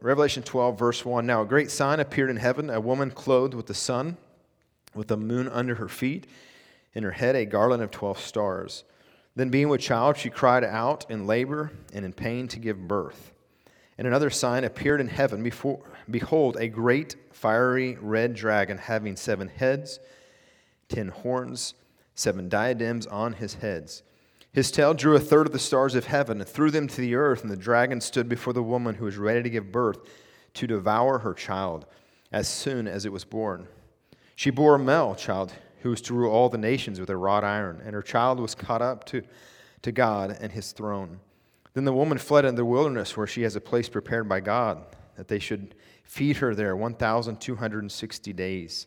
Revelation 12, verse 1. Now a great sign appeared in heaven a woman clothed with the sun, with the moon under her feet, in her head a garland of 12 stars. Then, being with child, she cried out in labor and in pain to give birth. And another sign appeared in heaven. Before, behold, a great fiery red dragon having seven heads, ten horns, seven diadems on his heads. His tail drew a third of the stars of heaven and threw them to the earth, and the dragon stood before the woman who was ready to give birth to devour her child as soon as it was born. She bore a male child who was to rule all the nations with a wrought iron, and her child was caught up to, to God and his throne. Then the woman fled into the wilderness where she has a place prepared by God, that they should feed her there 1,260 days.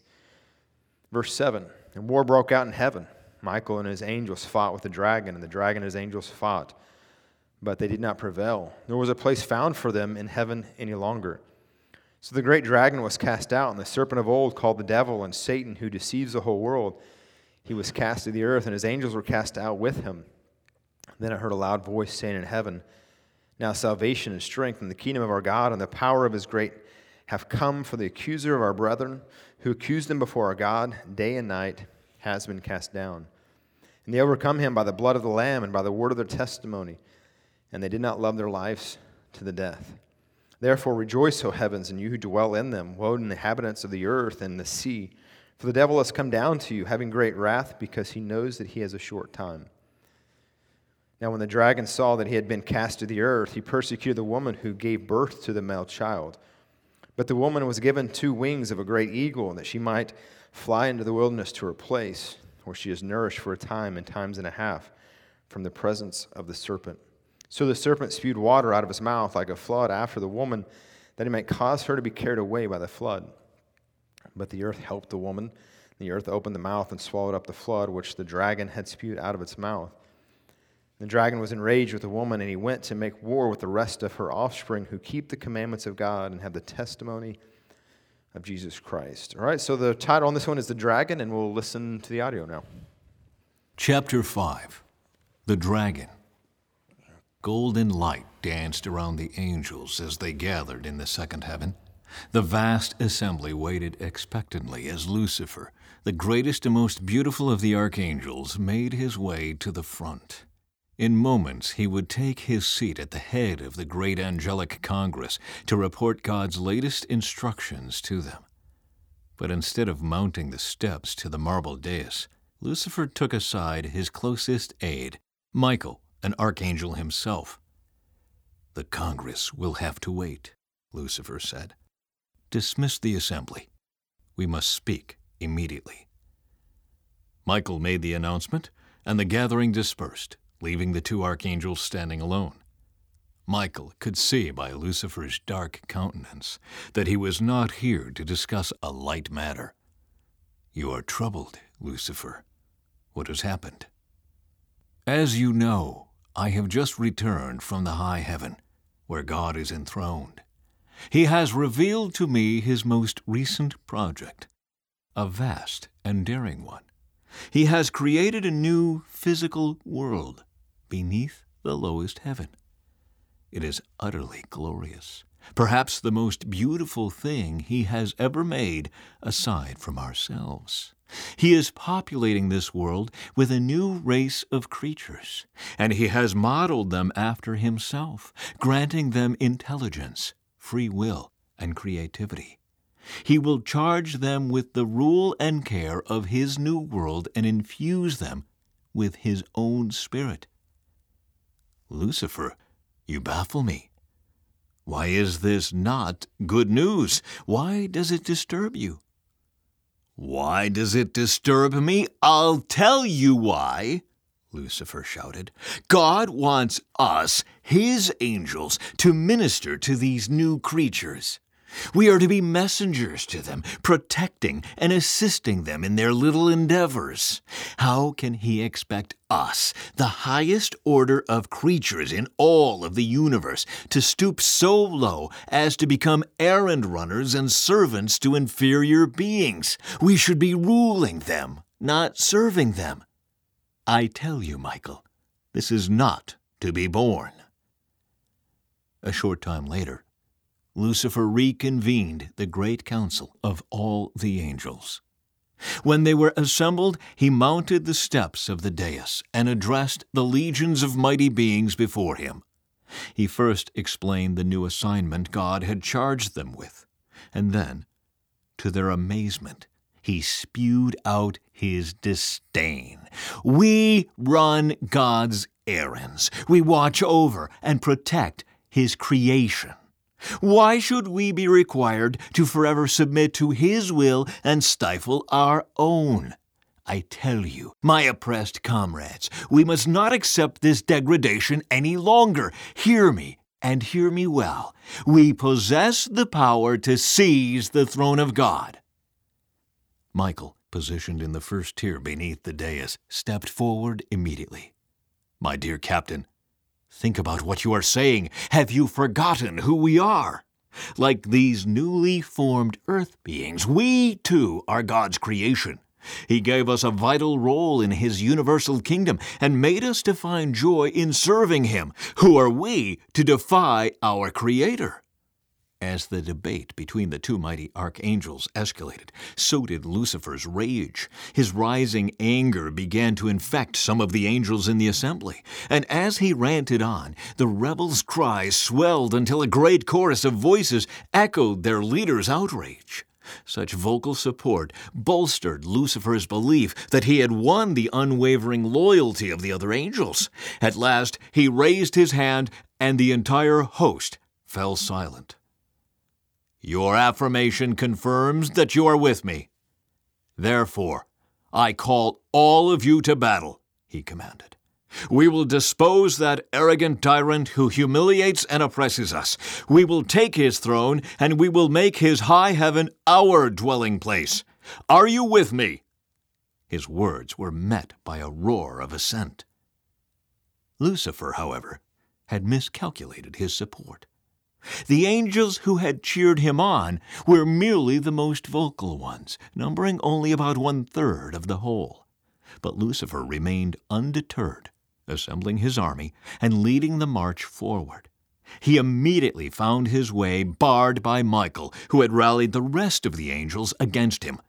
Verse 7 And war broke out in heaven. Michael and his angels fought with the dragon, and the dragon and his angels fought. But they did not prevail, nor was a place found for them in heaven any longer. So the great dragon was cast out, and the serpent of old, called the devil and Satan, who deceives the whole world, he was cast to the earth, and his angels were cast out with him. Then I heard a loud voice saying in heaven, Now salvation and strength and the kingdom of our God and the power of his great have come, for the accuser of our brethren, who accused them before our God day and night, has been cast down. And they overcome him by the blood of the Lamb and by the word of their testimony, and they did not love their lives to the death. Therefore rejoice, O heavens, and you who dwell in them, woe to the inhabitants of the earth and the sea. For the devil has come down to you, having great wrath, because he knows that he has a short time. Now, when the dragon saw that he had been cast to the earth, he persecuted the woman who gave birth to the male child. But the woman was given two wings of a great eagle, that she might fly into the wilderness to her place, where she is nourished for a time and times and a half from the presence of the serpent. So the serpent spewed water out of his mouth like a flood after the woman, that he might cause her to be carried away by the flood. But the earth helped the woman. The earth opened the mouth and swallowed up the flood which the dragon had spewed out of its mouth. The dragon was enraged with the woman, and he went to make war with the rest of her offspring who keep the commandments of God and have the testimony of Jesus Christ. All right, so the title on this one is The Dragon, and we'll listen to the audio now. Chapter 5 The Dragon. Golden light danced around the angels as they gathered in the second heaven. The vast assembly waited expectantly as Lucifer, the greatest and most beautiful of the archangels, made his way to the front. In moments, he would take his seat at the head of the great angelic congress to report God's latest instructions to them. But instead of mounting the steps to the marble dais, Lucifer took aside his closest aide, Michael, an archangel himself. The Congress will have to wait, Lucifer said. Dismiss the assembly. We must speak immediately. Michael made the announcement, and the gathering dispersed leaving the two archangels standing alone. Michael could see by Lucifer's dark countenance that he was not here to discuss a light matter. You are troubled, Lucifer. What has happened? As you know, I have just returned from the high heaven, where God is enthroned. He has revealed to me his most recent project, a vast and daring one. He has created a new physical world beneath the lowest heaven. It is utterly glorious, perhaps the most beautiful thing He has ever made aside from ourselves. He is populating this world with a new race of creatures, and He has modeled them after Himself, granting them intelligence, free will, and creativity. He will charge them with the rule and care of His new world and infuse them with His own Spirit. Lucifer, you baffle me. Why is this not good news? Why does it disturb you? Why does it disturb me? I'll tell you why. Lucifer shouted. God wants us, his angels, to minister to these new creatures. We are to be messengers to them, protecting and assisting them in their little endeavors. How can he expect us, the highest order of creatures in all of the universe, to stoop so low as to become errand runners and servants to inferior beings? We should be ruling them, not serving them. I tell you, Michael, this is not to be borne. A short time later, Lucifer reconvened the great council of all the angels. When they were assembled, he mounted the steps of the dais and addressed the legions of mighty beings before him. He first explained the new assignment God had charged them with, and then, to their amazement, he spewed out his disdain. We run God's errands. We watch over and protect his creation. Why should we be required to forever submit to His will and stifle our own? I tell you, my oppressed comrades, we must not accept this degradation any longer. Hear me, and hear me well. We possess the power to seize the throne of God. Michael, positioned in the first tier beneath the dais, stepped forward immediately. My dear captain, Think about what you are saying. Have you forgotten who we are? Like these newly formed earth beings, we too are God's creation. He gave us a vital role in His universal kingdom and made us to find joy in serving Him. Who are we to defy our Creator? As the debate between the two mighty archangels escalated, so did Lucifer's rage. His rising anger began to infect some of the angels in the assembly, and as he ranted on, the rebels' cries swelled until a great chorus of voices echoed their leader's outrage. Such vocal support bolstered Lucifer's belief that he had won the unwavering loyalty of the other angels. At last, he raised his hand, and the entire host fell silent. Your affirmation confirms that you are with me. Therefore, I call all of you to battle, he commanded. We will dispose that arrogant tyrant who humiliates and oppresses us. We will take his throne, and we will make his high heaven our dwelling place. Are you with me? His words were met by a roar of assent. Lucifer, however, had miscalculated his support. The angels who had cheered him on were merely the most vocal ones, numbering only about one third of the whole. But Lucifer remained undeterred, assembling his army and leading the march forward. He immediately found his way barred by Michael, who had rallied the rest of the angels against him.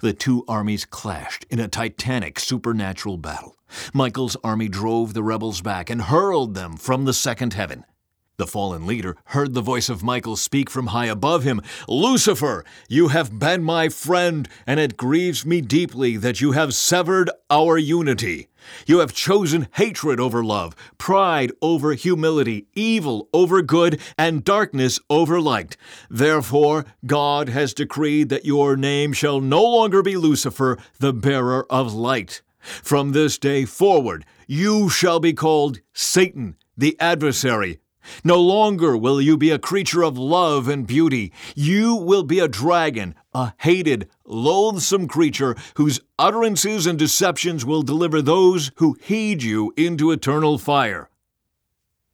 The two armies clashed in a titanic supernatural battle. Michael's army drove the rebels back and hurled them from the second heaven. The fallen leader heard the voice of Michael speak from high above him Lucifer, you have been my friend, and it grieves me deeply that you have severed our unity. You have chosen hatred over love, pride over humility, evil over good, and darkness over light. Therefore, God has decreed that your name shall no longer be Lucifer, the bearer of light. From this day forward, you shall be called Satan, the adversary no longer will you be a creature of love and beauty. You will be a dragon, a hated, loathsome creature whose utterances and deceptions will deliver those who heed you into eternal fire.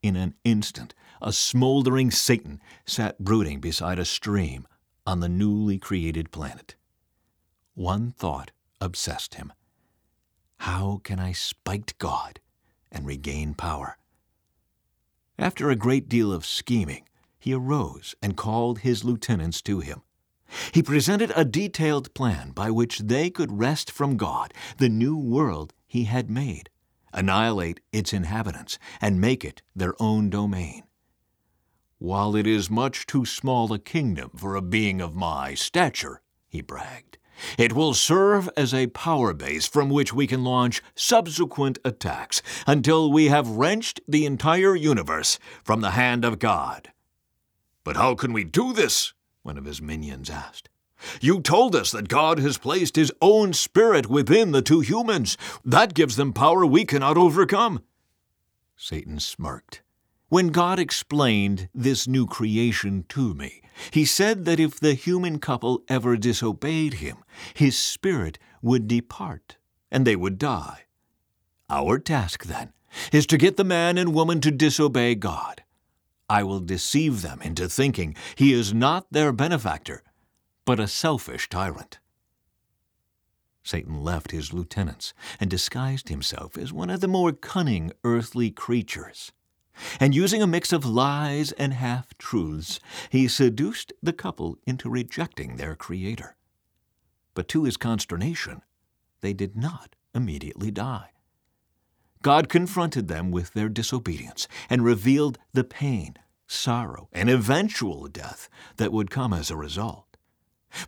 In an instant, a smoldering Satan sat brooding beside a stream on the newly created planet. One thought obsessed him How can I spite God and regain power? After a great deal of scheming, he arose and called his lieutenants to him. He presented a detailed plan by which they could wrest from God the new world he had made, annihilate its inhabitants, and make it their own domain. While it is much too small a kingdom for a being of my stature, he bragged, it will serve as a power base from which we can launch subsequent attacks until we have wrenched the entire universe from the hand of God. But how can we do this? One of his minions asked. You told us that God has placed His own Spirit within the two humans. That gives them power we cannot overcome. Satan smirked. When God explained this new creation to me, he said that if the human couple ever disobeyed him, his spirit would depart and they would die. Our task, then, is to get the man and woman to disobey God. I will deceive them into thinking he is not their benefactor, but a selfish tyrant. Satan left his lieutenants and disguised himself as one of the more cunning earthly creatures. And using a mix of lies and half truths, he seduced the couple into rejecting their Creator. But to his consternation, they did not immediately die. God confronted them with their disobedience and revealed the pain, sorrow, and eventual death that would come as a result.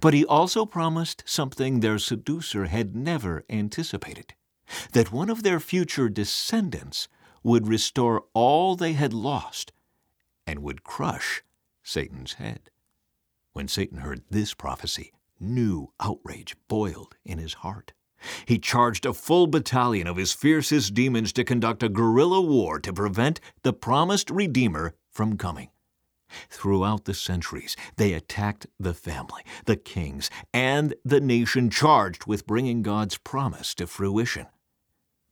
But he also promised something their seducer had never anticipated that one of their future descendants would restore all they had lost and would crush Satan's head. When Satan heard this prophecy, new outrage boiled in his heart. He charged a full battalion of his fiercest demons to conduct a guerrilla war to prevent the promised Redeemer from coming. Throughout the centuries, they attacked the family, the kings, and the nation charged with bringing God's promise to fruition.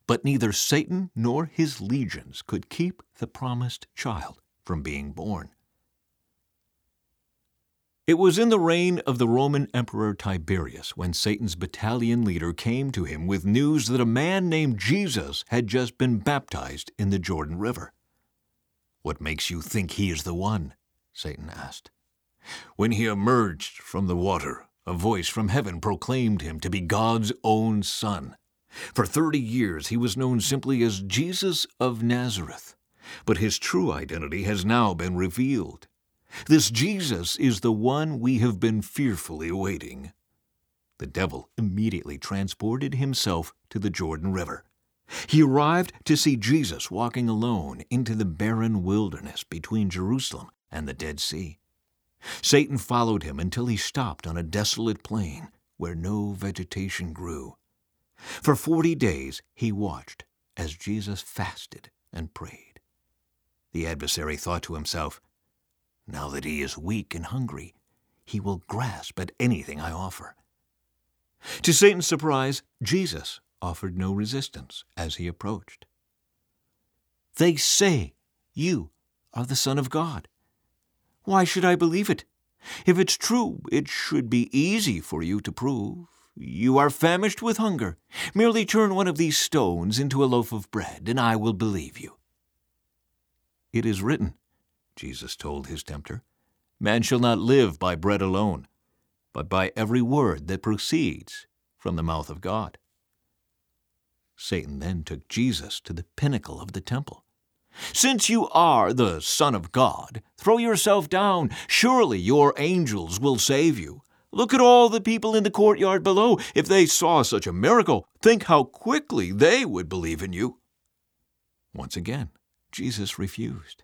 But neither Satan nor his legions could keep the promised child from being born. It was in the reign of the Roman Emperor Tiberius when Satan's battalion leader came to him with news that a man named Jesus had just been baptized in the Jordan River. What makes you think he is the one? Satan asked. When he emerged from the water, a voice from heaven proclaimed him to be God's own Son. For thirty years he was known simply as Jesus of Nazareth, but his true identity has now been revealed. This Jesus is the one we have been fearfully awaiting. The devil immediately transported himself to the Jordan River. He arrived to see Jesus walking alone into the barren wilderness between Jerusalem and the Dead Sea. Satan followed him until he stopped on a desolate plain where no vegetation grew. For forty days he watched as Jesus fasted and prayed. The adversary thought to himself, Now that he is weak and hungry, he will grasp at anything I offer. To Satan's surprise, Jesus offered no resistance as he approached. They say you are the Son of God. Why should I believe it? If it's true, it should be easy for you to prove. You are famished with hunger. Merely turn one of these stones into a loaf of bread, and I will believe you. It is written, Jesus told his tempter, Man shall not live by bread alone, but by every word that proceeds from the mouth of God. Satan then took Jesus to the pinnacle of the temple. Since you are the Son of God, throw yourself down. Surely your angels will save you. Look at all the people in the courtyard below. If they saw such a miracle, think how quickly they would believe in you. Once again, Jesus refused.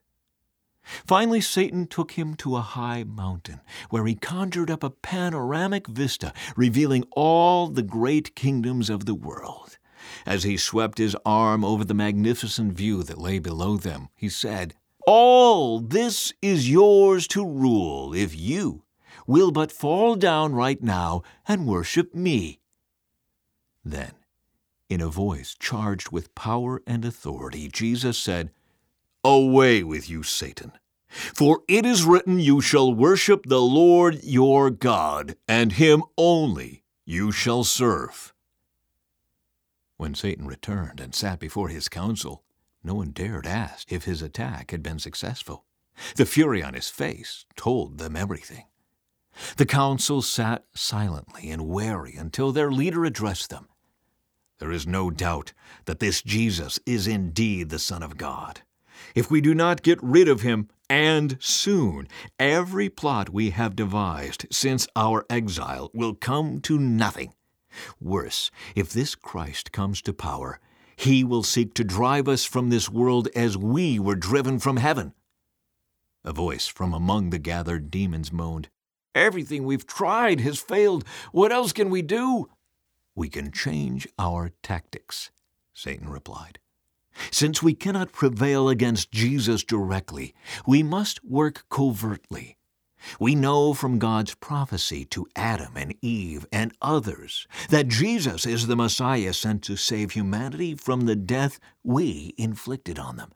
Finally, Satan took him to a high mountain where he conjured up a panoramic vista revealing all the great kingdoms of the world. As he swept his arm over the magnificent view that lay below them, he said, All this is yours to rule if you will but fall down right now and worship me. Then, in a voice charged with power and authority, Jesus said, Away with you, Satan! For it is written, You shall worship the Lord your God, and him only you shall serve. When Satan returned and sat before his council, no one dared ask if his attack had been successful. The fury on his face told them everything. The council sat silently and wary until their leader addressed them. There is no doubt that this Jesus is indeed the Son of God. If we do not get rid of him, and soon, every plot we have devised since our exile will come to nothing. Worse, if this Christ comes to power, he will seek to drive us from this world as we were driven from heaven. A voice from among the gathered demons moaned, Everything we've tried has failed. What else can we do? We can change our tactics, Satan replied. Since we cannot prevail against Jesus directly, we must work covertly. We know from God's prophecy to Adam and Eve and others that Jesus is the Messiah sent to save humanity from the death we inflicted on them.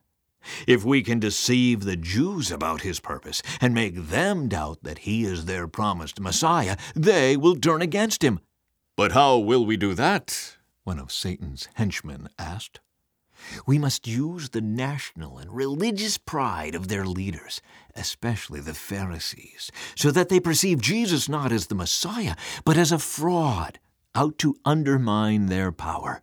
If we can deceive the Jews about his purpose and make them doubt that he is their promised Messiah, they will turn against him. But how will we do that? One of Satan's henchmen asked. We must use the national and religious pride of their leaders, especially the Pharisees, so that they perceive Jesus not as the Messiah, but as a fraud out to undermine their power.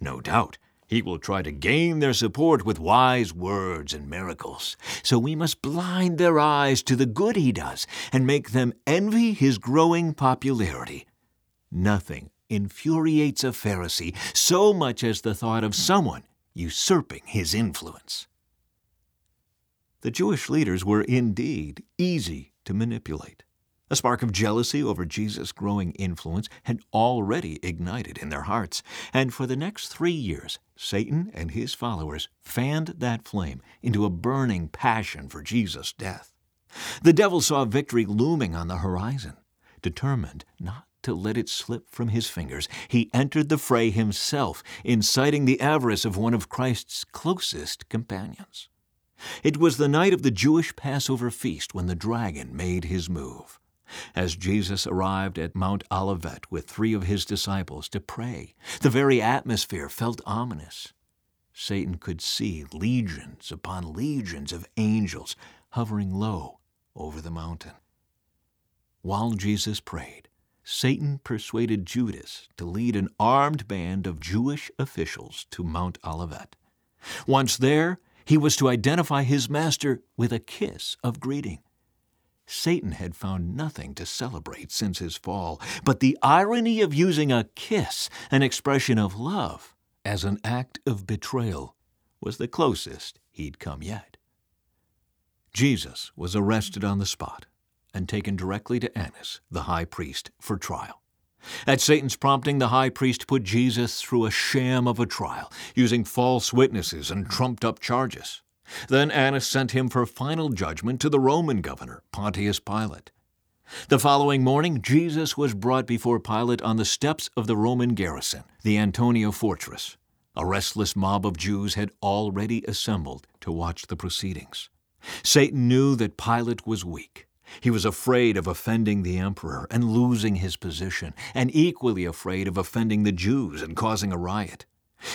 No doubt, he will try to gain their support with wise words and miracles. So we must blind their eyes to the good he does and make them envy his growing popularity. Nothing infuriates a Pharisee so much as the thought of someone usurping his influence. The Jewish leaders were indeed easy to manipulate. A spark of jealousy over Jesus' growing influence had already ignited in their hearts, and for the next three years, Satan and his followers fanned that flame into a burning passion for Jesus' death. The devil saw victory looming on the horizon. Determined not to let it slip from his fingers, he entered the fray himself, inciting the avarice of one of Christ's closest companions. It was the night of the Jewish Passover feast when the dragon made his move. As Jesus arrived at Mount Olivet with three of his disciples to pray, the very atmosphere felt ominous. Satan could see legions upon legions of angels hovering low over the mountain. While Jesus prayed, Satan persuaded Judas to lead an armed band of Jewish officials to Mount Olivet. Once there, he was to identify his master with a kiss of greeting. Satan had found nothing to celebrate since his fall, but the irony of using a kiss, an expression of love, as an act of betrayal was the closest he'd come yet. Jesus was arrested on the spot and taken directly to Annas, the high priest, for trial. At Satan's prompting, the high priest put Jesus through a sham of a trial, using false witnesses and trumped up charges. Then Annas sent him for final judgment to the Roman governor, Pontius Pilate. The following morning, Jesus was brought before Pilate on the steps of the Roman garrison, the Antonia fortress. A restless mob of Jews had already assembled to watch the proceedings. Satan knew that Pilate was weak. He was afraid of offending the emperor and losing his position, and equally afraid of offending the Jews and causing a riot.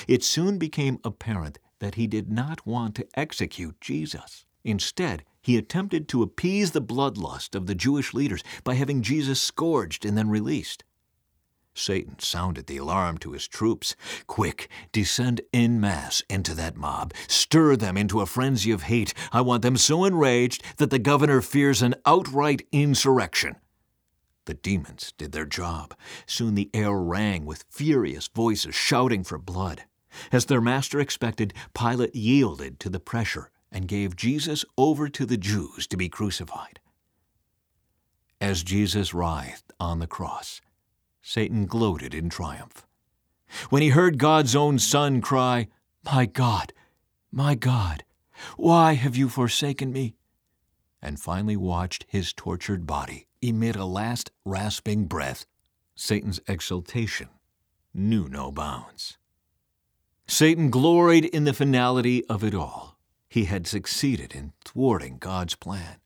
It soon became apparent that he did not want to execute Jesus. Instead, he attempted to appease the bloodlust of the Jewish leaders by having Jesus scourged and then released. Satan sounded the alarm to his troops. Quick, descend en masse into that mob. Stir them into a frenzy of hate. I want them so enraged that the governor fears an outright insurrection. The demons did their job. Soon the air rang with furious voices shouting for blood. As their master expected, Pilate yielded to the pressure and gave Jesus over to the Jews to be crucified. As Jesus writhed on the cross, Satan gloated in triumph. When he heard God's own Son cry, My God, my God, why have you forsaken me? and finally watched his tortured body emit a last rasping breath, Satan's exultation knew no bounds. Satan gloried in the finality of it all. He had succeeded in thwarting God's plan.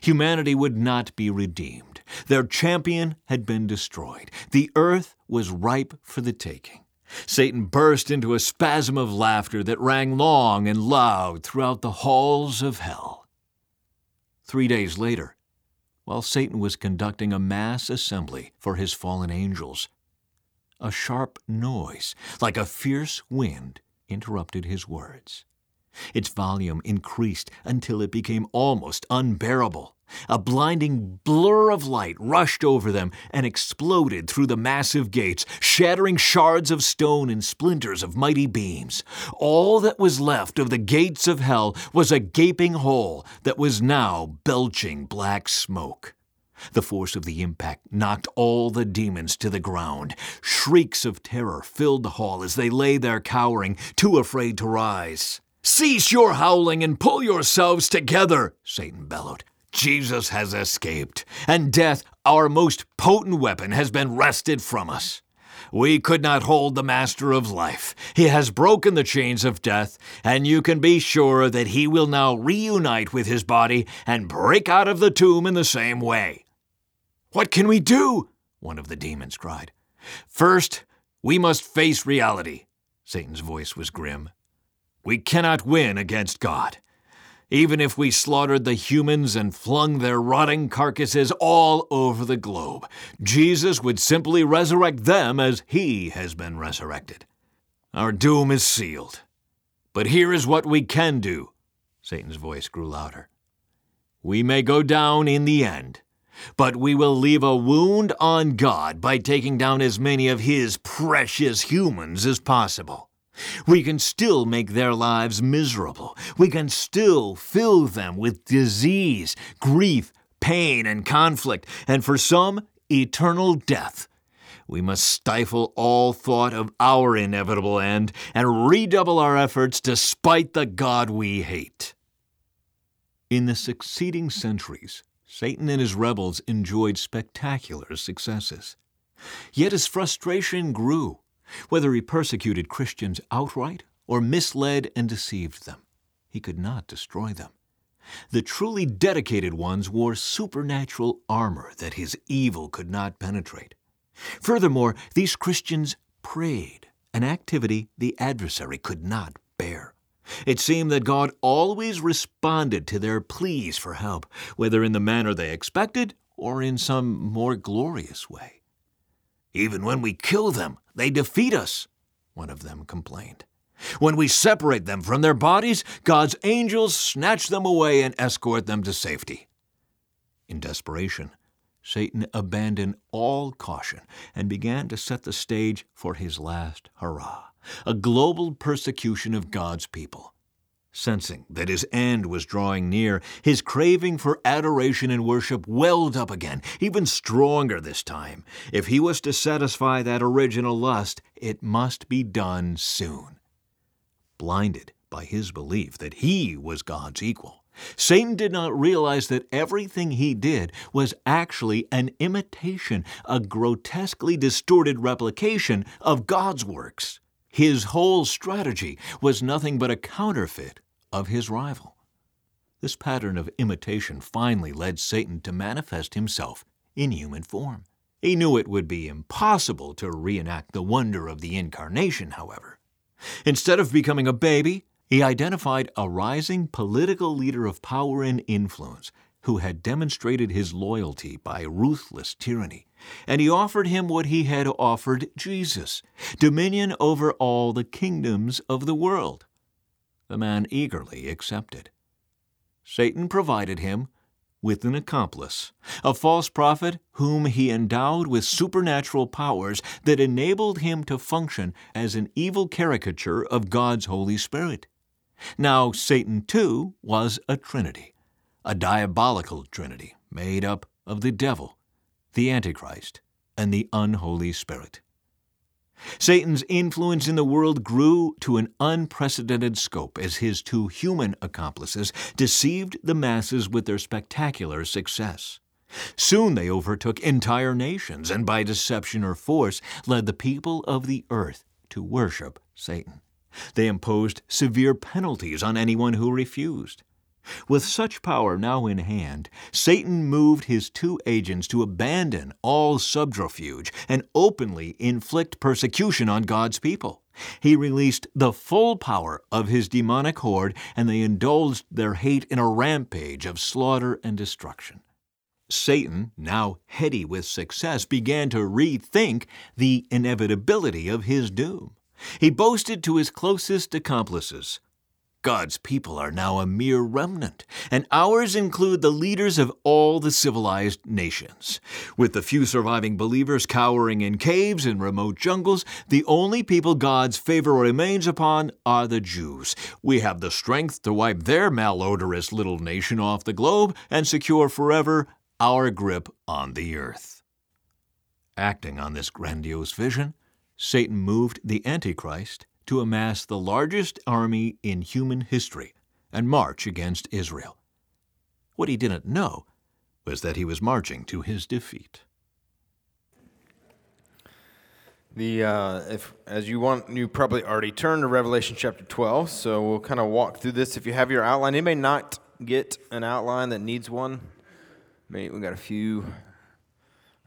Humanity would not be redeemed. Their champion had been destroyed. The earth was ripe for the taking. Satan burst into a spasm of laughter that rang long and loud throughout the halls of hell. Three days later, while Satan was conducting a mass assembly for his fallen angels, a sharp noise, like a fierce wind, interrupted his words. Its volume increased until it became almost unbearable. A blinding blur of light rushed over them and exploded through the massive gates, shattering shards of stone and splinters of mighty beams. All that was left of the gates of hell was a gaping hole that was now belching black smoke. The force of the impact knocked all the demons to the ground. Shrieks of terror filled the hall as they lay there cowering, too afraid to rise. Cease your howling and pull yourselves together, Satan bellowed. Jesus has escaped, and death, our most potent weapon, has been wrested from us. We could not hold the Master of Life. He has broken the chains of death, and you can be sure that he will now reunite with his body and break out of the tomb in the same way. What can we do? One of the demons cried. First, we must face reality. Satan's voice was grim. We cannot win against God. Even if we slaughtered the humans and flung their rotting carcasses all over the globe, Jesus would simply resurrect them as he has been resurrected. Our doom is sealed. But here is what we can do. Satan's voice grew louder. We may go down in the end, but we will leave a wound on God by taking down as many of his precious humans as possible. We can still make their lives miserable. We can still fill them with disease, grief, pain, and conflict, and for some, eternal death. We must stifle all thought of our inevitable end and redouble our efforts to spite the God we hate. In the succeeding centuries, Satan and his rebels enjoyed spectacular successes. Yet his frustration grew whether he persecuted Christians outright or misled and deceived them, he could not destroy them. The truly dedicated ones wore supernatural armor that his evil could not penetrate. Furthermore, these Christians prayed, an activity the adversary could not. It seemed that God always responded to their pleas for help, whether in the manner they expected or in some more glorious way. Even when we kill them, they defeat us, one of them complained. When we separate them from their bodies, God's angels snatch them away and escort them to safety. In desperation, Satan abandoned all caution and began to set the stage for his last hurrah a global persecution of God's people. Sensing that his end was drawing near, his craving for adoration and worship welled up again, even stronger this time. If he was to satisfy that original lust, it must be done soon. Blinded by his belief that he was God's equal, Satan did not realize that everything he did was actually an imitation, a grotesquely distorted replication of God's works. His whole strategy was nothing but a counterfeit of his rival. This pattern of imitation finally led Satan to manifest himself in human form. He knew it would be impossible to reenact the wonder of the incarnation, however. Instead of becoming a baby, he identified a rising political leader of power and influence who had demonstrated his loyalty by ruthless tyranny and he offered him what he had offered Jesus dominion over all the kingdoms of the world. The man eagerly accepted. Satan provided him with an accomplice, a false prophet whom he endowed with supernatural powers that enabled him to function as an evil caricature of God's Holy Spirit. Now, Satan, too, was a trinity, a diabolical trinity made up of the devil, the Antichrist, and the unholy spirit. Satan's influence in the world grew to an unprecedented scope as his two human accomplices deceived the masses with their spectacular success. Soon they overtook entire nations and by deception or force led the people of the earth to worship Satan. They imposed severe penalties on anyone who refused. With such power now in hand, Satan moved his two agents to abandon all subterfuge and openly inflict persecution on God's people. He released the full power of his demonic horde, and they indulged their hate in a rampage of slaughter and destruction. Satan, now heady with success, began to rethink the inevitability of his doom. He boasted to his closest accomplices God's people are now a mere remnant, and ours include the leaders of all the civilized nations. With the few surviving believers cowering in caves and remote jungles, the only people God's favor remains upon are the Jews. We have the strength to wipe their malodorous little nation off the globe and secure forever our grip on the earth. Acting on this grandiose vision, Satan moved the Antichrist to amass the largest army in human history and march against Israel. What he didn't know was that he was marching to his defeat. The uh, if as you want, you probably already turned to Revelation chapter 12. So we'll kind of walk through this. If you have your outline, you may not get an outline that needs one. Maybe we got a few.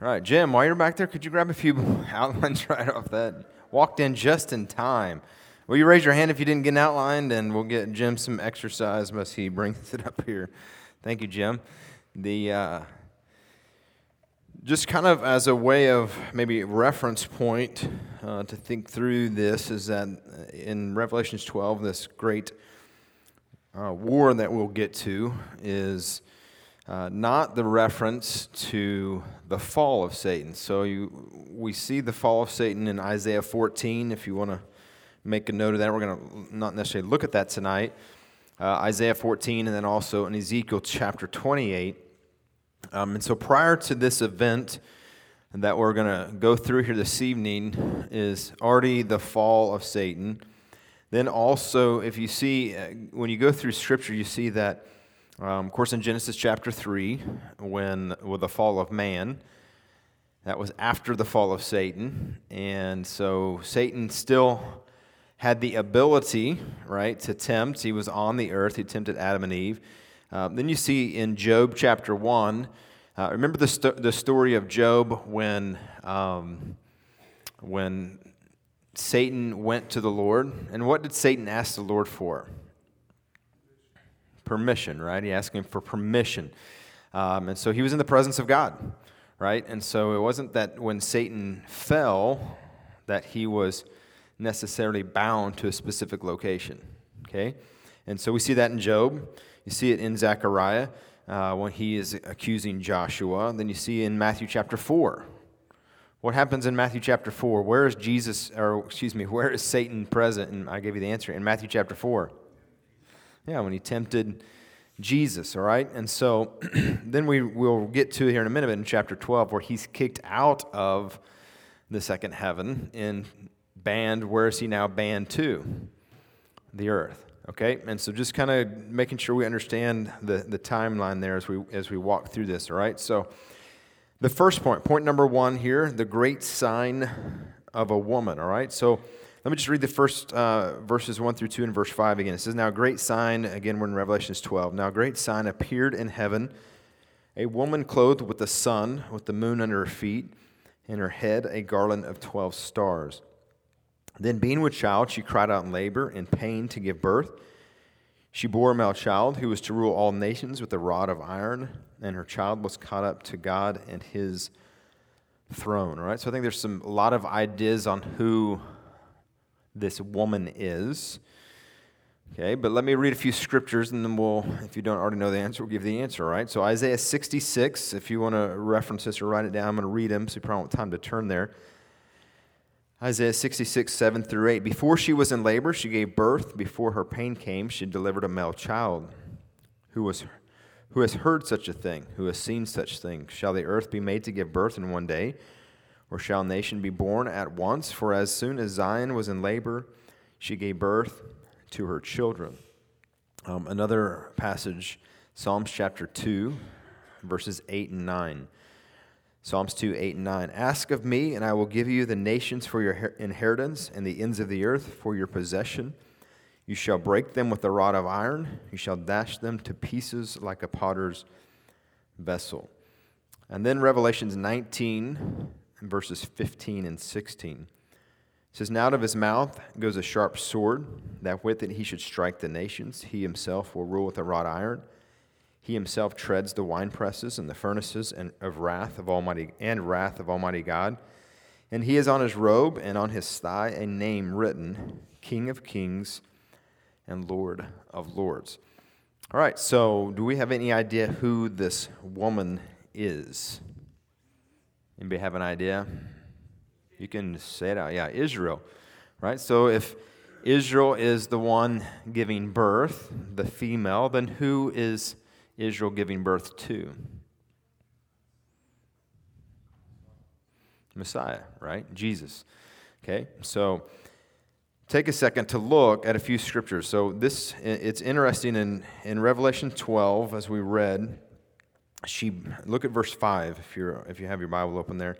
All right, Jim, while you're back there, could you grab a few outlines right off that? Walked in just in time. Will you raise your hand if you didn't get outlined, and we'll get Jim some exercise as he brings it up here. Thank you, Jim. The uh, just kind of as a way of maybe reference point uh, to think through this is that in Revelations 12, this great uh, war that we'll get to is uh, not the reference to the fall of Satan. So you, we see the fall of Satan in Isaiah 14. If you want to make a note of that, we're going to not necessarily look at that tonight. Uh, Isaiah 14, and then also in Ezekiel chapter 28. Um, and so prior to this event that we're going to go through here this evening is already the fall of Satan. Then also, if you see, uh, when you go through Scripture, you see that um, of course, in Genesis chapter 3, when with the fall of man, that was after the fall of Satan. And so Satan still had the ability, right, to tempt. He was on the earth, he tempted Adam and Eve. Uh, then you see in Job chapter 1, uh, remember the, the story of Job when, um, when Satan went to the Lord? And what did Satan ask the Lord for? Permission, right? He asked him for permission. Um, and so he was in the presence of God, right? And so it wasn't that when Satan fell that he was necessarily bound to a specific location, okay? And so we see that in Job. You see it in Zechariah uh, when he is accusing Joshua. Then you see in Matthew chapter 4. What happens in Matthew chapter 4? Where is Jesus, or excuse me, where is Satan present? And I gave you the answer in Matthew chapter 4. Yeah, when he tempted Jesus, all right? And so then we will get to here in a minute in chapter 12 where he's kicked out of the second heaven and banned, where is he now banned to? The earth. Okay? And so just kind of making sure we understand the, the timeline there as we as we walk through this, all right? So the first point, point number one here, the great sign of a woman, all right? So let me just read the first uh, verses 1 through 2 and verse 5 again. It says, Now a great sign, again, we're in Revelations 12. Now a great sign appeared in heaven a woman clothed with the sun, with the moon under her feet, and her head a garland of 12 stars. Then, being with child, she cried out in labor, in pain to give birth. She bore a male child who was to rule all nations with a rod of iron, and her child was caught up to God and his throne. All right, so I think there's some a lot of ideas on who this woman is. Okay, but let me read a few scriptures and then we'll, if you don't already know the answer, we'll give the answer, right? So Isaiah 66, if you want to reference this or write it down, I'm going to read them so you probably won't have time to turn there. Isaiah 66, 7 through 8. Before she was in labor, she gave birth. Before her pain came, she delivered a male child. Who, was, who has heard such a thing? Who has seen such things? Shall the earth be made to give birth in one day? Or shall nation be born at once? For as soon as Zion was in labor, she gave birth to her children. Um, another passage, Psalms chapter 2, verses 8 and 9. Psalms 2, 8 and 9. Ask of me, and I will give you the nations for your inheritance and the ends of the earth for your possession. You shall break them with a rod of iron, you shall dash them to pieces like a potter's vessel. And then Revelations 19, verses 15 and 16. It says, Now out of his mouth goes a sharp sword, that with it he should strike the nations. He himself will rule with a wrought iron. He himself treads the winepresses and the furnaces and of wrath of Almighty and wrath of Almighty God. And he has on his robe and on his thigh a name written, King of Kings and Lord of Lords. All right, so do we have any idea who this woman is? Anybody have an idea? You can say it out. Yeah, Israel. Right? So if Israel is the one giving birth, the female, then who is Israel giving birth to? Messiah, right? Jesus. Okay? So take a second to look at a few scriptures. So this it's interesting in, in Revelation 12, as we read, she look at verse 5 if you're if you have your bible open there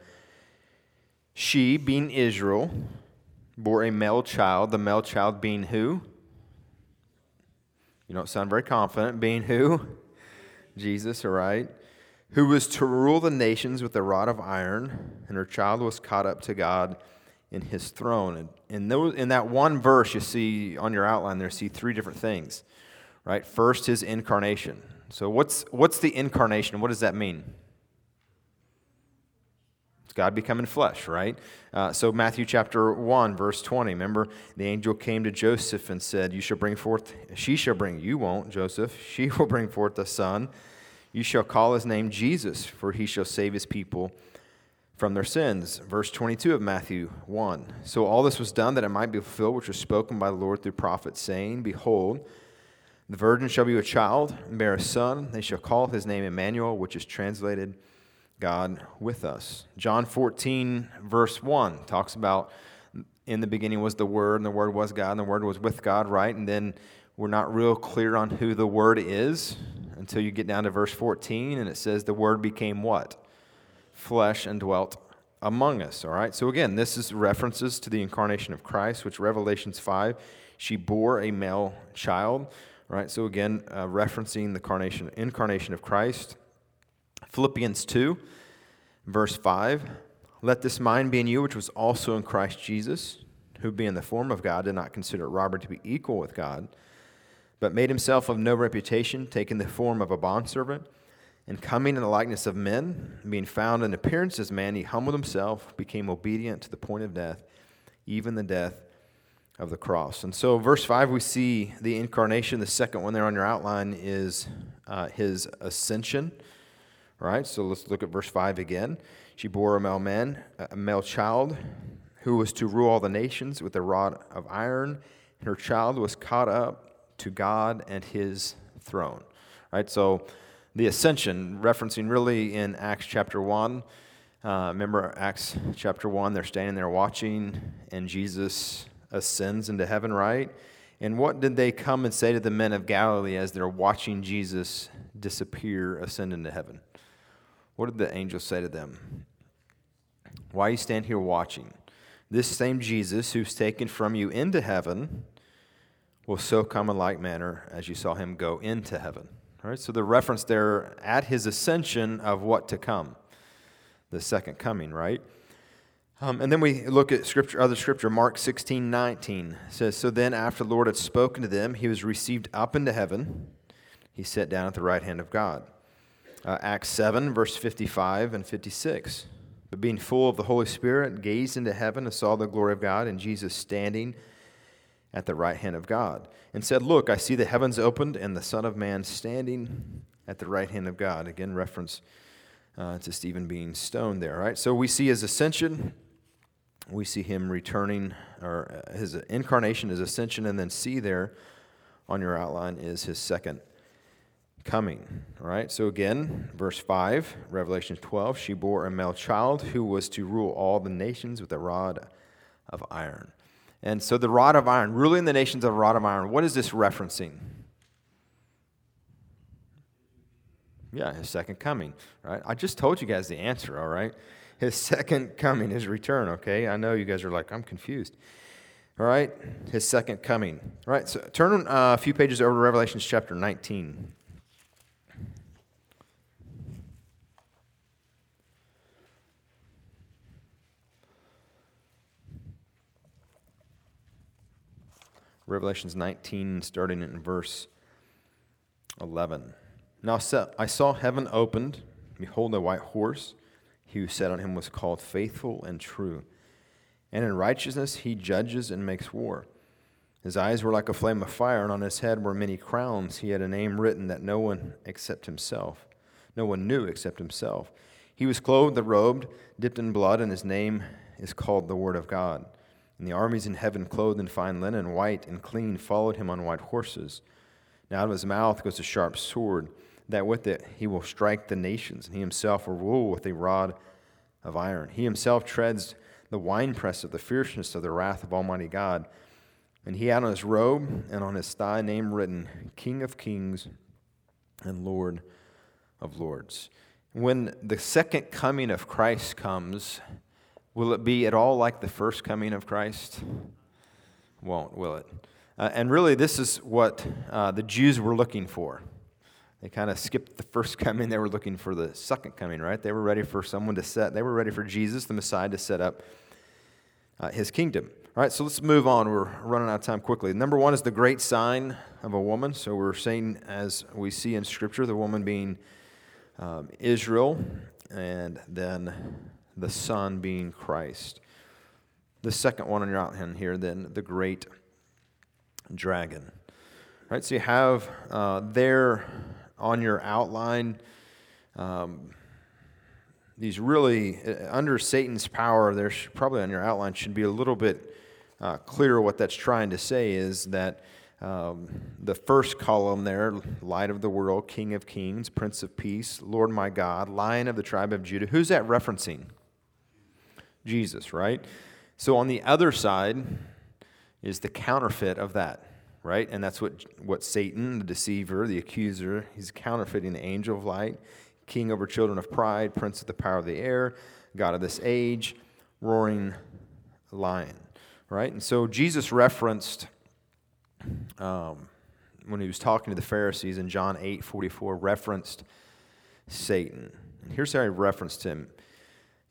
she being israel bore a male child the male child being who you don't sound very confident being who jesus all right who was to rule the nations with a rod of iron and her child was caught up to god in his throne. And in, those, in that one verse, you see on your outline there, see three different things, right? First, his incarnation. So, what's, what's the incarnation? What does that mean? It's God becoming flesh, right? Uh, so, Matthew chapter 1, verse 20. Remember, the angel came to Joseph and said, You shall bring forth, she shall bring, you won't, Joseph, she will bring forth a son. You shall call his name Jesus, for he shall save his people from their sins. Verse 22 of Matthew 1. So all this was done that it might be fulfilled, which was spoken by the Lord through prophets, saying, Behold, the virgin shall be with child and bear a son. They shall call his name Emmanuel, which is translated God with us. John 14, verse 1, talks about in the beginning was the Word, and the Word was God, and the Word was with God, right? And then we're not real clear on who the Word is until you get down to verse 14, and it says, The Word became what? flesh and dwelt among us. All right. So again, this is references to the incarnation of Christ, which Revelations 5, she bore a male child. Right. So again, uh, referencing the incarnation, incarnation of Christ. Philippians 2, verse 5. Let this mind be in you, which was also in Christ Jesus, who being the form of God did not consider robbery to be equal with God, but made himself of no reputation, taking the form of a bondservant and coming in the likeness of men, being found in appearance as man, he humbled himself, became obedient to the point of death, even the death of the cross. And so, verse 5, we see the incarnation. The second one there on your outline is uh, his ascension. All right, so let's look at verse 5 again. She bore a male man, a male child, who was to rule all the nations with a rod of iron, and her child was caught up to God and his throne. All right, so the ascension, referencing really in Acts chapter 1. Uh, remember Acts chapter 1, they're standing there watching, and Jesus ascends into heaven, right? And what did they come and say to the men of Galilee as they're watching Jesus disappear, ascend into heaven? What did the angels say to them? Why you stand here watching? This same Jesus who's taken from you into heaven will so come in like manner as you saw him go into heaven. All right, so the reference there at his ascension of what to come, the second coming, right? Um, and then we look at scripture, other scripture, Mark 16, 19 says, So then, after the Lord had spoken to them, he was received up into heaven. He sat down at the right hand of God. Uh, Acts 7, verse 55 and 56. But being full of the Holy Spirit, gazed into heaven and saw the glory of God and Jesus standing at the right hand of God, and said, Look, I see the heavens opened and the Son of Man standing at the right hand of God. Again, reference uh, to Stephen being stoned there, right? So we see his ascension, we see him returning, or uh, his incarnation, his ascension, and then see there on your outline is his second coming. All right, so again, verse 5, Revelation 12, she bore a male child who was to rule all the nations with a rod of iron. And so the rod of iron, ruling the nations of a rod of iron, what is this referencing? Yeah, his second coming, right? I just told you guys the answer, all right? His second coming, his return, okay? I know you guys are like, I'm confused. All right, his second coming. All right, so turn uh, a few pages over to Revelations chapter 19. Revelations 19, starting in verse 11. Now I saw heaven opened. Behold, a white horse. He who sat on him was called Faithful and True. And in righteousness he judges and makes war. His eyes were like a flame of fire, and on his head were many crowns. He had a name written that no one except himself, no one knew except himself. He was clothed and robed, dipped in blood, and his name is called the Word of God. And the armies in heaven, clothed in fine linen, white and clean, followed him on white horses. Now out of his mouth goes a sharp sword, that with it he will strike the nations, and he himself will rule with a rod of iron. He himself treads the winepress of the fierceness of the wrath of Almighty God. And he had on his robe and on his thigh name written, King of Kings and Lord of Lords. When the second coming of Christ comes, Will it be at all like the first coming of Christ? Won't, will it? Uh, and really, this is what uh, the Jews were looking for. They kind of skipped the first coming. They were looking for the second coming, right? They were ready for someone to set, they were ready for Jesus, the Messiah, to set up uh, his kingdom. All right, so let's move on. We're running out of time quickly. Number one is the great sign of a woman. So we're saying, as we see in Scripture, the woman being um, Israel, and then the Son being Christ. The second one on your outline here, then, the great dragon. All right, so you have uh, there on your outline um, these really, uh, under Satan's power, there's probably on your outline should be a little bit uh, clear what that's trying to say is that um, the first column there, light of the world, king of kings, prince of peace, Lord my God, lion of the tribe of Judah. Who's that referencing? Jesus, right? So on the other side is the counterfeit of that, right? And that's what, what Satan, the deceiver, the accuser, he's counterfeiting the angel of light, king over children of pride, prince of the power of the air, God of this age, roaring lion right? And so Jesus referenced um, when he was talking to the Pharisees in John 8 44, referenced Satan. And here's how he referenced him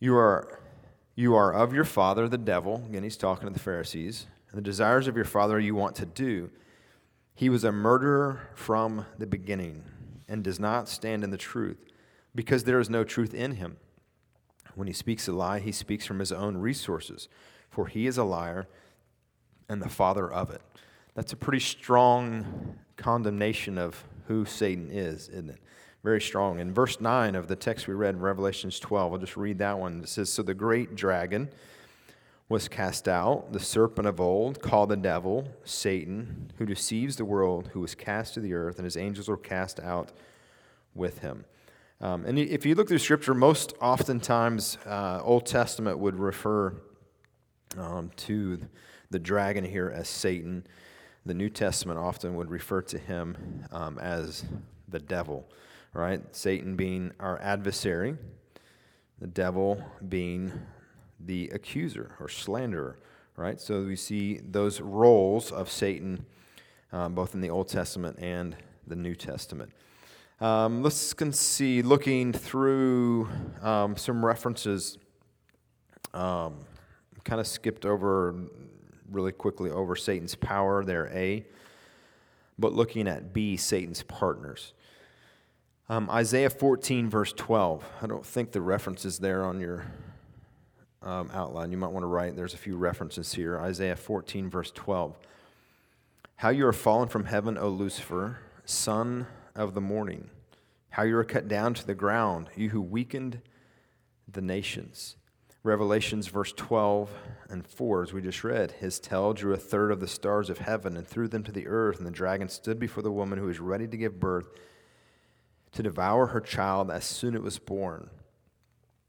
You are, you are of your father, the devil. Again, he's talking to the Pharisees. And the desires of your father you want to do. He was a murderer from the beginning and does not stand in the truth because there is no truth in him. When he speaks a lie, he speaks from his own resources for he is a liar and the father of it. That's a pretty strong condemnation of who Satan is, isn't it? Very strong. In verse 9 of the text we read in Revelations 12, I'll just read that one. It says So the great dragon was cast out, the serpent of old, called the devil, Satan, who deceives the world, who was cast to the earth, and his angels were cast out with him. Um, and if you look through Scripture, most oftentimes uh, Old Testament would refer um, to the dragon here as Satan. The New Testament often would refer to him um, as the devil, right? Satan being our adversary, the devil being the accuser or slanderer, right? So we see those roles of Satan um, both in the Old Testament and the New Testament. Um, let's see, looking through um, some references. Um, kind of skipped over really quickly over Satan's power there, A, but looking at B, Satan's partners. Um, Isaiah 14, verse 12. I don't think the reference is there on your um, outline. You might want to write, there's a few references here. Isaiah 14, verse 12. How you are fallen from heaven, O Lucifer, son of the morning. How you are cut down to the ground, you who weakened the nations. Revelations verse 12 and 4, as we just read, his tail drew a third of the stars of heaven and threw them to the earth, and the dragon stood before the woman who was ready to give birth to devour her child as soon as it was born.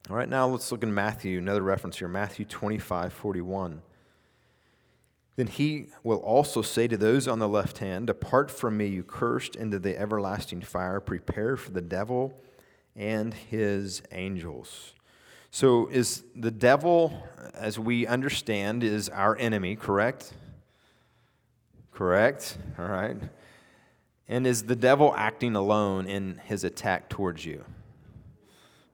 All right, now let's look in Matthew, another reference here, Matthew 25, 41. Then he will also say to those on the left hand, Depart from me, you cursed, into the everlasting fire, prepare for the devil and his angels. So, is the devil, as we understand, is our enemy, correct? Correct? All right. And is the devil acting alone in his attack towards you?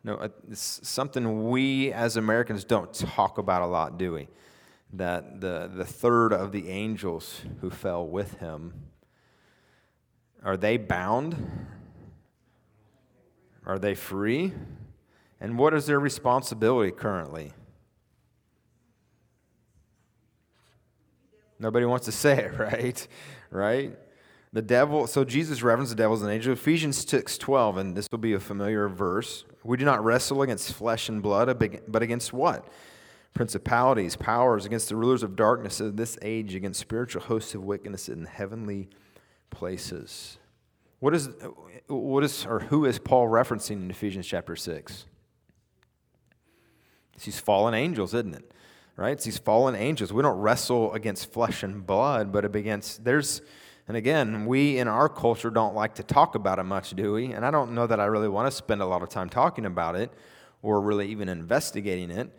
No, uh, it's something we as Americans don't talk about a lot, do we? That the, the third of the angels who fell with him, are they bound? Are they free? And what is their responsibility currently? Nobody wants to say it, right? Right? The devil, so Jesus referenced the devil as an angel. Ephesians 6 12, and this will be a familiar verse. We do not wrestle against flesh and blood, but against what? Principalities, powers, against the rulers of darkness of this age, against spiritual hosts of wickedness in heavenly places. What is, what is or who is Paul referencing in Ephesians chapter 6? It's these fallen angels, isn't it? Right? It's these fallen angels. We don't wrestle against flesh and blood, but against, there's, and again, we in our culture don't like to talk about it much, do we? And I don't know that I really want to spend a lot of time talking about it or really even investigating it.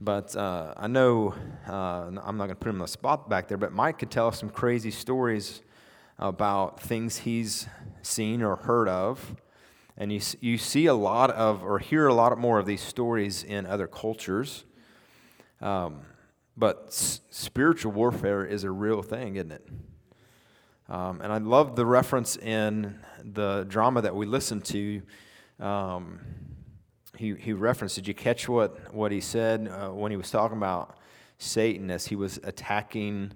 But uh, I know, uh, I'm not going to put him on the spot back there, but Mike could tell us some crazy stories about things he's seen or heard of and you, you see a lot of, or hear a lot more of these stories in other cultures. Um, but s- spiritual warfare is a real thing, isn't it? Um, and I love the reference in the drama that we listened to. Um, he, he referenced, did you catch what, what he said uh, when he was talking about Satan as he was attacking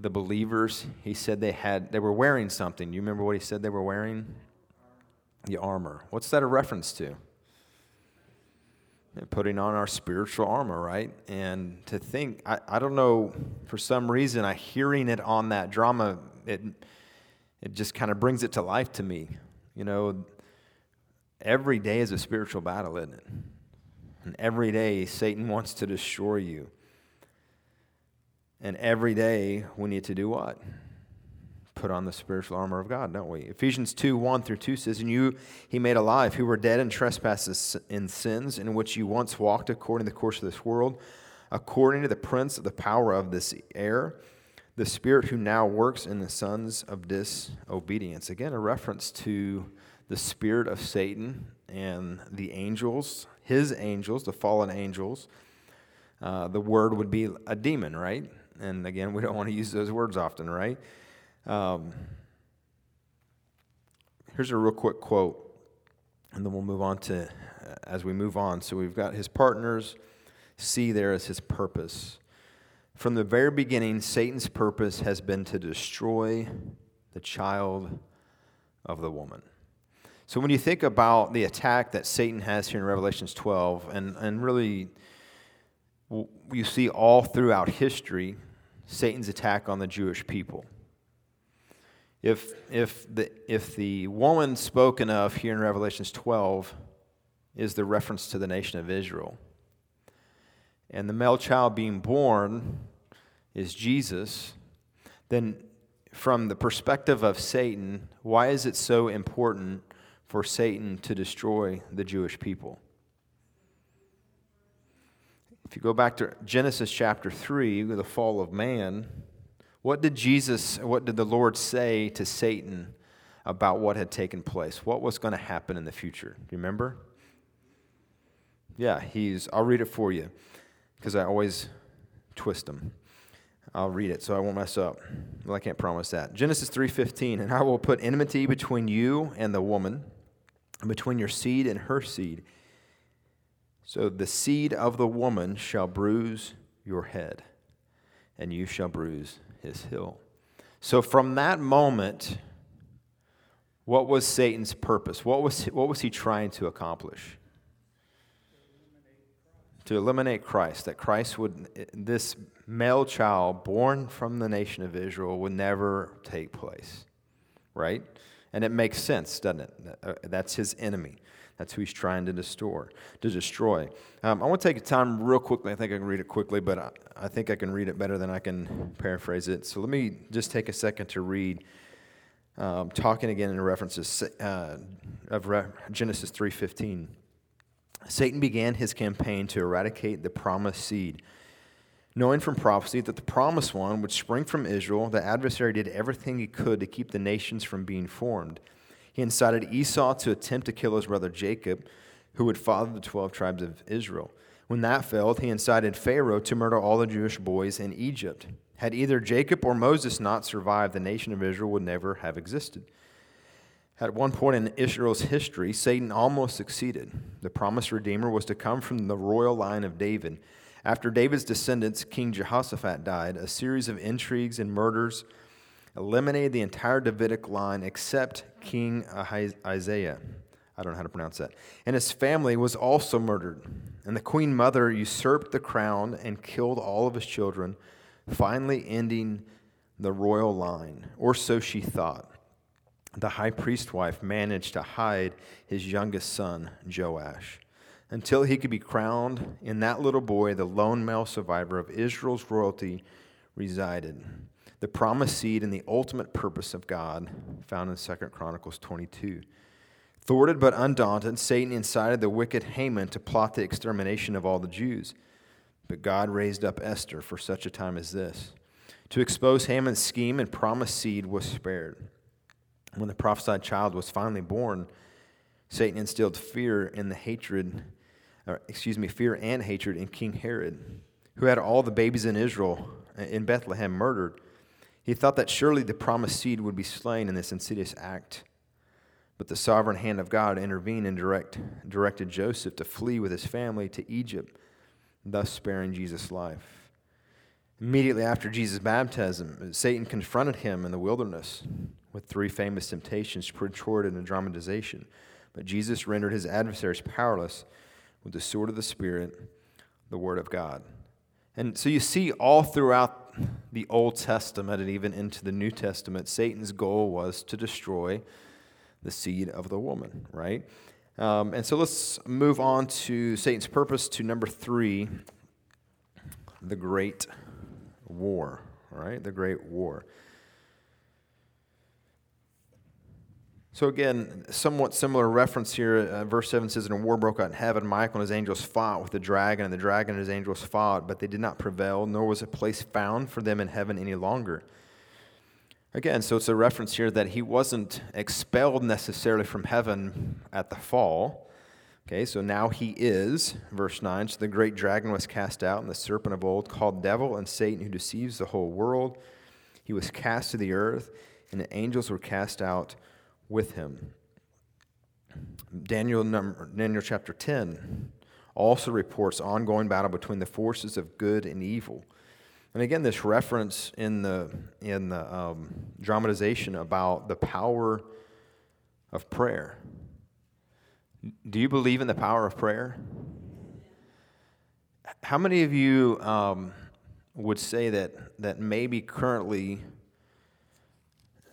the believers? He said they had they were wearing something. You remember what he said they were wearing? The armor. What's that a reference to? putting on our spiritual armor, right? And to think, I, I don't know, for some reason, I hearing it on that drama, it, it just kind of brings it to life to me. You know, every day is a spiritual battle, isn't it? And every day, Satan wants to destroy you. And every day, we need to do what? put on the spiritual armor of God, don't we? Ephesians 2 1 through 2 says, And you he made alive, who were dead in trespasses and sins, in which you once walked according to the course of this world, according to the prince of the power of this air, the spirit who now works in the sons of disobedience. Again, a reference to the spirit of Satan and the angels, his angels, the fallen angels. Uh, the word would be a demon, right? And again, we don't want to use those words often, right? Um, here's a real quick quote, and then we'll move on to uh, as we move on. So we've got his partners see there as his purpose. From the very beginning, Satan's purpose has been to destroy the child of the woman. So when you think about the attack that Satan has here in Revelations 12, and, and really you see all throughout history Satan's attack on the Jewish people. If, if, the, if the woman spoken of here in Revelations 12 is the reference to the nation of Israel, and the male child being born is Jesus, then from the perspective of Satan, why is it so important for Satan to destroy the Jewish people? If you go back to Genesis chapter 3, the fall of man, what did Jesus, what did the Lord say to Satan about what had taken place? What was going to happen in the future? Do you remember? Yeah, he's, I'll read it for you because I always twist them. I'll read it so I won't mess up. Well, I can't promise that. Genesis 3:15, and I will put enmity between you and the woman, and between your seed and her seed. So the seed of the woman shall bruise your head, and you shall bruise his heel. So from that moment, what was Satan's purpose? What was, what was he trying to accomplish? To eliminate Christ, that Christ would, this male child born from the nation of Israel would never take place, right? And it makes sense, doesn't it? Uh, that's his enemy. That's who he's trying to destroy. To destroy. Um, I want to take a time real quickly. I think I can read it quickly, but I, I, think I can read it better than I can paraphrase it. So let me just take a second to read, um, talking again in references uh, of Re- Genesis 3:15. Satan began his campaign to eradicate the promised seed. Knowing from prophecy that the promised one would spring from Israel, the adversary did everything he could to keep the nations from being formed. He incited Esau to attempt to kill his brother Jacob, who would father the 12 tribes of Israel. When that failed, he incited Pharaoh to murder all the Jewish boys in Egypt. Had either Jacob or Moses not survived, the nation of Israel would never have existed. At one point in Israel's history, Satan almost succeeded. The promised Redeemer was to come from the royal line of David. After David's descendants, King Jehoshaphat died, a series of intrigues and murders eliminated the entire Davidic line except King Isaiah. I don't know how to pronounce that. And his family was also murdered. And the queen mother usurped the crown and killed all of his children, finally ending the royal line, or so she thought. The high priest wife managed to hide his youngest son, Joash, until he could be crowned. In that little boy, the lone male survivor of Israel's royalty resided the promised seed and the ultimate purpose of God found in 2 Chronicles 22. Thwarted but undaunted, Satan incited the wicked Haman to plot the extermination of all the Jews. But God raised up Esther for such a time as this. To expose Haman's scheme and promised seed was spared. When the prophesied child was finally born, Satan instilled fear in the hatred, or excuse me, fear and hatred in King Herod who had all the babies in Israel in Bethlehem murdered. He thought that surely the promised seed would be slain in this insidious act. But the sovereign hand of God intervened and direct, directed Joseph to flee with his family to Egypt, thus sparing Jesus' life. Immediately after Jesus' baptism, Satan confronted him in the wilderness with three famous temptations portrayed in a dramatization. But Jesus rendered his adversaries powerless with the sword of the Spirit, the Word of God. And so you see all throughout the Old Testament and even into the New Testament, Satan's goal was to destroy the seed of the woman, right? Um, and so let's move on to Satan's purpose to number three the great war, right? The great war. So, again, somewhat similar reference here. Uh, verse 7 says, And a war broke out in heaven. Michael and his angels fought with the dragon, and the dragon and his angels fought, but they did not prevail, nor was a place found for them in heaven any longer. Again, so it's a reference here that he wasn't expelled necessarily from heaven at the fall. Okay, so now he is, verse 9. So the great dragon was cast out, and the serpent of old, called Devil and Satan, who deceives the whole world. He was cast to the earth, and the angels were cast out with him. Daniel, number, Daniel chapter 10 also reports ongoing battle between the forces of good and evil. And again, this reference in the, in the um, dramatization about the power of prayer. Do you believe in the power of prayer? How many of you um, would say that, that maybe currently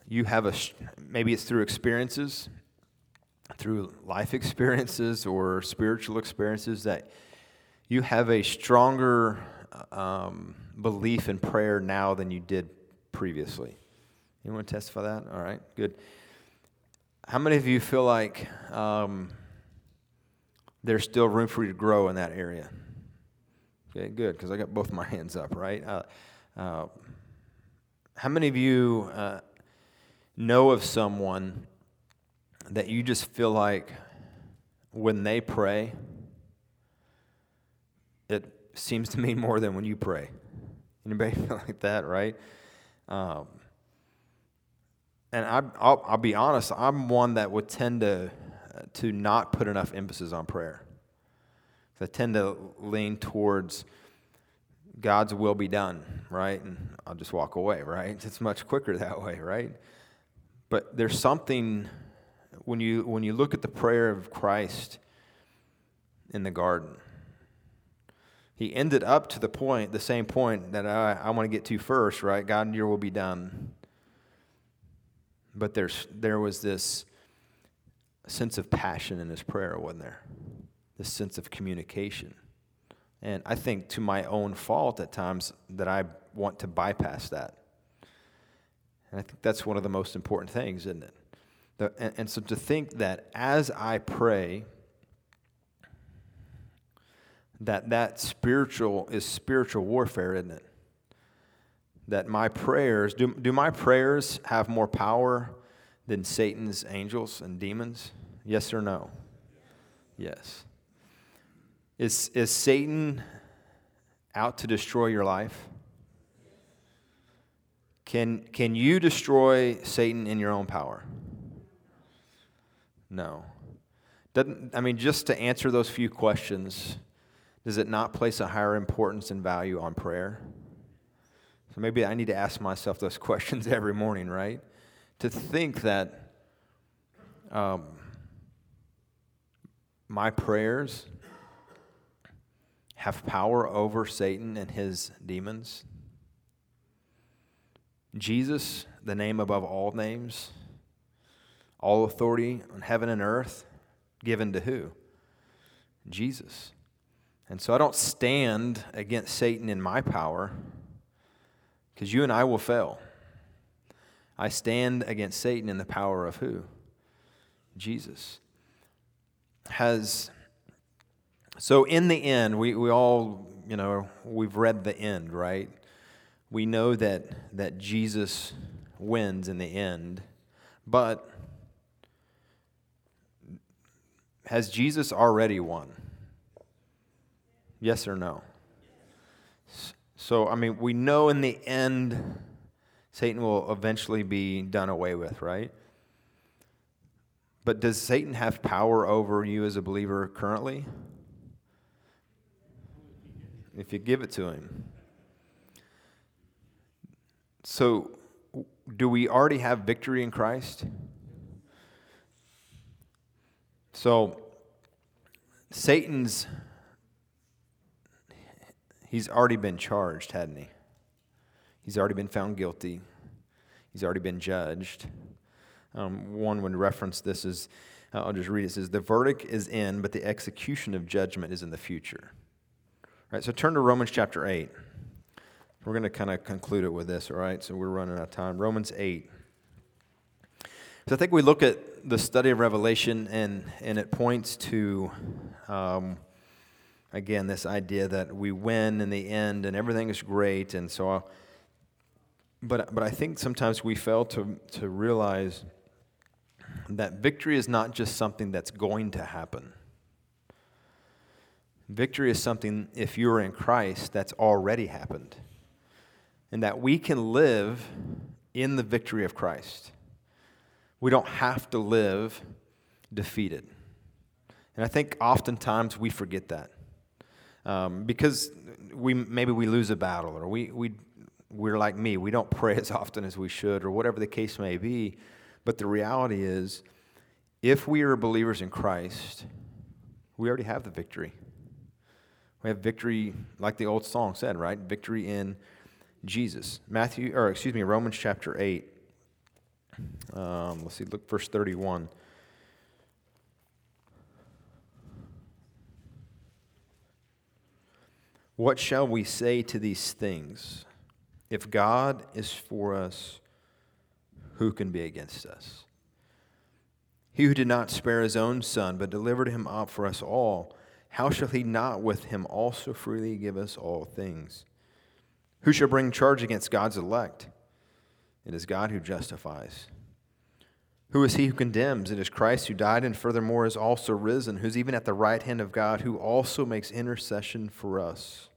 you have a, maybe it's through experiences, through life experiences or spiritual experiences, that you have a stronger um, belief in prayer now than you did previously. You want to testify that? All right, good. How many of you feel like um, there's still room for you to grow in that area? Okay, good, because I got both my hands up, right? Uh, uh, how many of you uh, know of someone that you just feel like when they pray, it seems to mean more than when you pray. Anybody feel like that, right? Um, and I, I'll, I'll, be honest, I'm one that would tend to to not put enough emphasis on prayer. I tend to lean towards God's will be done, right? And I'll just walk away, right? It's much quicker that way, right? But there's something when you when you look at the prayer of Christ in the garden. He ended up to the point, the same point that I, I want to get to first, right? God, your will be done. But there's there was this sense of passion in his prayer, wasn't there? This sense of communication. And I think to my own fault at times that I want to bypass that. And I think that's one of the most important things, isn't it? The, and, and so to think that as I pray, that that spiritual is spiritual warfare, isn't it? That my prayers, do, do my prayers have more power than Satan's angels and demons? Yes or no? Yes. Is, is Satan out to destroy your life? Can, can you destroy Satan in your own power? No. Doesn't, I mean, just to answer those few questions, does it not place a higher importance and value on prayer? So maybe I need to ask myself those questions every morning, right? To think that um, my prayers have power over Satan and his demons. Jesus, the name above all names, all authority on heaven and earth, given to who? Jesus. And so I don't stand against Satan in my power because you and I will fail. I stand against Satan in the power of who? Jesus. Has so in the end, we, we all, you know, we've read the end, right? We know that, that Jesus wins in the end, but has Jesus already won? Yes or no? So, I mean, we know in the end, Satan will eventually be done away with, right? But does Satan have power over you as a believer currently? If you give it to him. So, do we already have victory in Christ? So, Satan's, he's already been charged, hadn't he? He's already been found guilty. He's already been judged. Um, one would reference this as, uh, I'll just read it. It says, The verdict is in, but the execution of judgment is in the future. All right, so turn to Romans chapter 8. We're going to kind of conclude it with this, all right? So we're running out of time. Romans 8. So I think we look at the study of Revelation, and, and it points to, um, again, this idea that we win in the end and everything is great. And so, I'll, but, but I think sometimes we fail to, to realize that victory is not just something that's going to happen. Victory is something, if you're in Christ, that's already happened and that we can live in the victory of Christ. We don't have to live defeated. And I think oftentimes we forget that um, because we, maybe we lose a battle or we, we, we're like me, we don't pray as often as we should or whatever the case may be. But the reality is, if we are believers in Christ, we already have the victory. We have victory, like the old song said, right? Victory in Jesus. Matthew, or excuse me, Romans chapter 8. Um, let's see, look, verse 31. What shall we say to these things? If God is for us, who can be against us? He who did not spare his own son, but delivered him up for us all, how shall he not with him also freely give us all things? Who shall bring charge against God's elect? It is God who justifies. Who is he who condemns? It is Christ who died and furthermore is also risen, who's even at the right hand of God, who also makes intercession for us.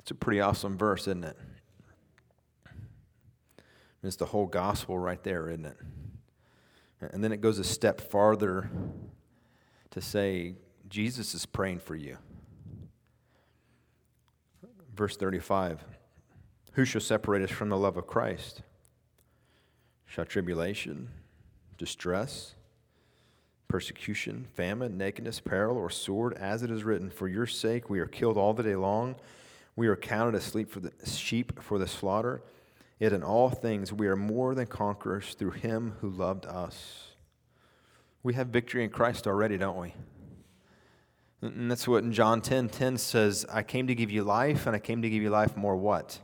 It's a pretty awesome verse, isn't it? It's the whole gospel right there, isn't it? And then it goes a step farther to say, Jesus is praying for you. Verse 35 Who shall separate us from the love of Christ? Shall tribulation, distress, persecution, famine, nakedness, peril, or sword, as it is written, For your sake we are killed all the day long. We are counted as sheep for the slaughter. Yet in all things we are more than conquerors through him who loved us. We have victory in Christ already, don't we? And that's what in John 10 10 says, I came to give you life, and I came to give you life more what?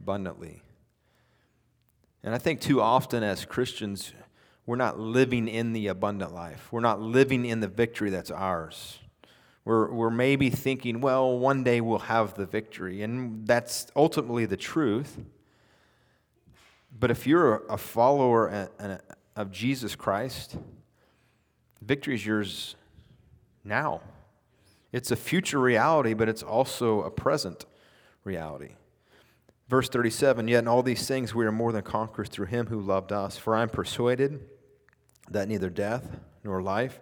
Abundantly. And I think too often as Christians, we're not living in the abundant life. We're not living in the victory that's ours. We're, we're maybe thinking, well, one day we'll have the victory. And that's ultimately the truth. But if you're a follower of Jesus Christ, victory is yours now. It's a future reality, but it's also a present reality. Verse 37 Yet in all these things we are more than conquerors through him who loved us. For I am persuaded that neither death nor life,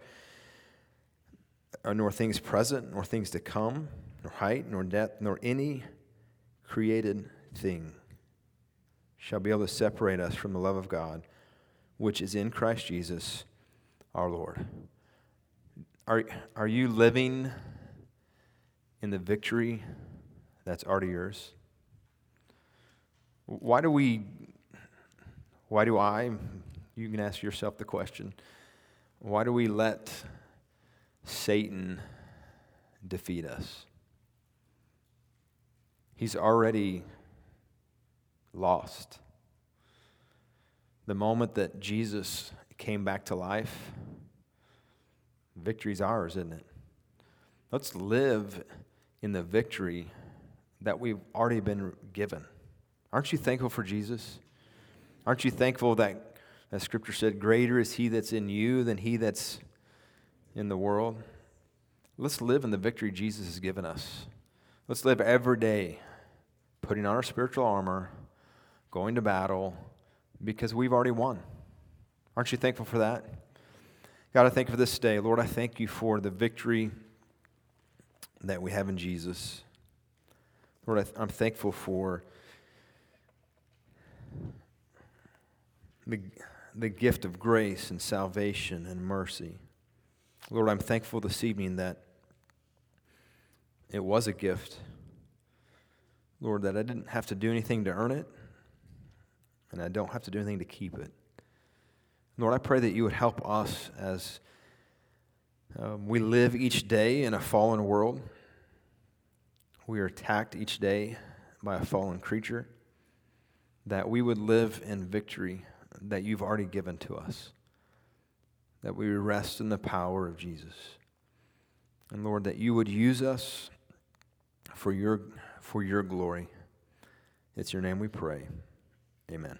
nor things present, nor things to come, nor height, nor depth, nor any created thing shall be able to separate us from the love of God, which is in Christ Jesus our Lord. Are, are you living in the victory that's already yours? Why do we, why do I, you can ask yourself the question, why do we let Satan defeat us? He's already lost. The moment that Jesus came back to life, Victory's ours, isn't it? Let's live in the victory that we've already been given. Aren't you thankful for Jesus? Aren't you thankful that, as Scripture said, greater is He that's in you than He that's in the world? Let's live in the victory Jesus has given us. Let's live every day putting on our spiritual armor, going to battle, because we've already won. Aren't you thankful for that? God, I thank you for this day. Lord, I thank you for the victory that we have in Jesus. Lord, I am thankful for the, the gift of grace and salvation and mercy. Lord, I'm thankful this evening that it was a gift. Lord, that I didn't have to do anything to earn it, and I don't have to do anything to keep it. Lord, I pray that you would help us as um, we live each day in a fallen world. We are attacked each day by a fallen creature, that we would live in victory that you've already given to us, that we rest in the power of Jesus. And Lord, that you would use us for your, for your glory. It's your name we pray. Amen.